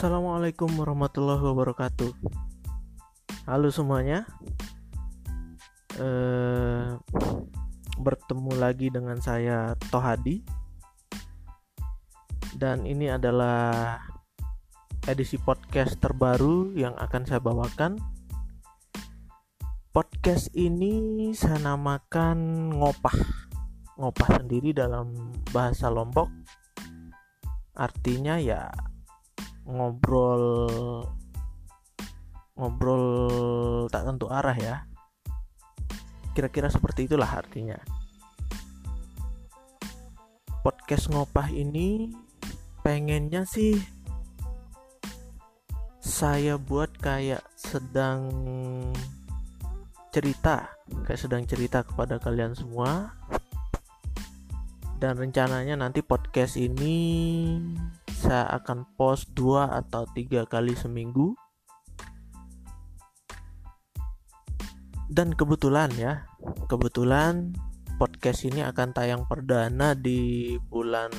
Assalamualaikum warahmatullahi wabarakatuh. Halo semuanya. Eh, bertemu lagi dengan saya Tohadi. Dan ini adalah edisi podcast terbaru yang akan saya bawakan. Podcast ini saya namakan ngopah. Ngopah sendiri dalam bahasa Lombok artinya ya ngobrol ngobrol tak tentu arah ya. Kira-kira seperti itulah artinya. Podcast ngopah ini pengennya sih saya buat kayak sedang cerita kayak sedang cerita kepada kalian semua. Dan rencananya nanti podcast ini saya akan post dua atau tiga kali seminggu. Dan kebetulan ya kebetulan podcast ini akan tayang perdana di bulan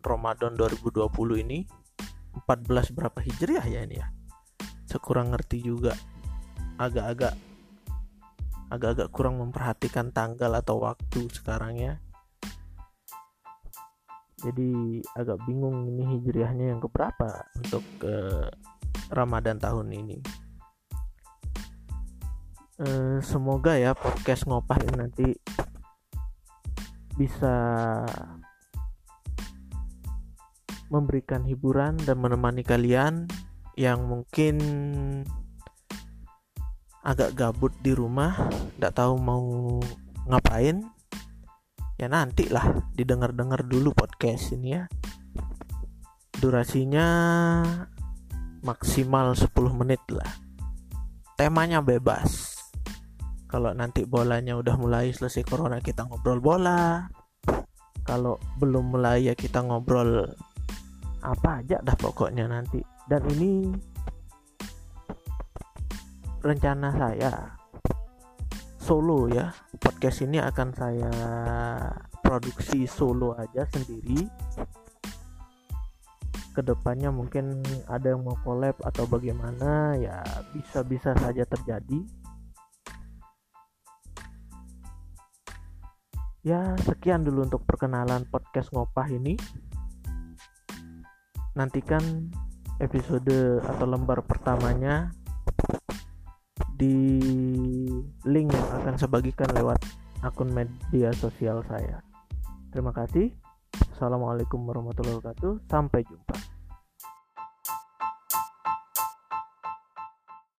Ramadan 2020 ini. 14 berapa hijriah ya ini ya? Sekurang ngerti juga. Agak-agak agak-agak kurang memperhatikan tanggal atau waktu sekarang ya jadi agak bingung ini hijriahnya yang keberapa untuk ke Ramadan tahun ini. E, semoga ya podcast ngopah ini nanti bisa memberikan hiburan dan menemani kalian yang mungkin agak gabut di rumah, tidak tahu mau ngapain, ya nanti lah didengar-dengar dulu podcast ini ya. Durasinya maksimal 10 menit lah. Temanya bebas. Kalau nanti bolanya udah mulai selesai corona kita ngobrol bola. Kalau belum mulai ya kita ngobrol apa aja dah pokoknya nanti. Dan ini rencana saya solo ya. Podcast ini akan saya produksi solo aja sendiri. Ke depannya mungkin ada yang mau collab atau bagaimana ya bisa-bisa saja terjadi. Ya sekian dulu untuk perkenalan podcast ngopah ini. Nantikan episode atau lembar pertamanya di link yang akan saya bagikan lewat akun media sosial saya. Terima kasih. Assalamualaikum warahmatullahi wabarakatuh. Sampai jumpa.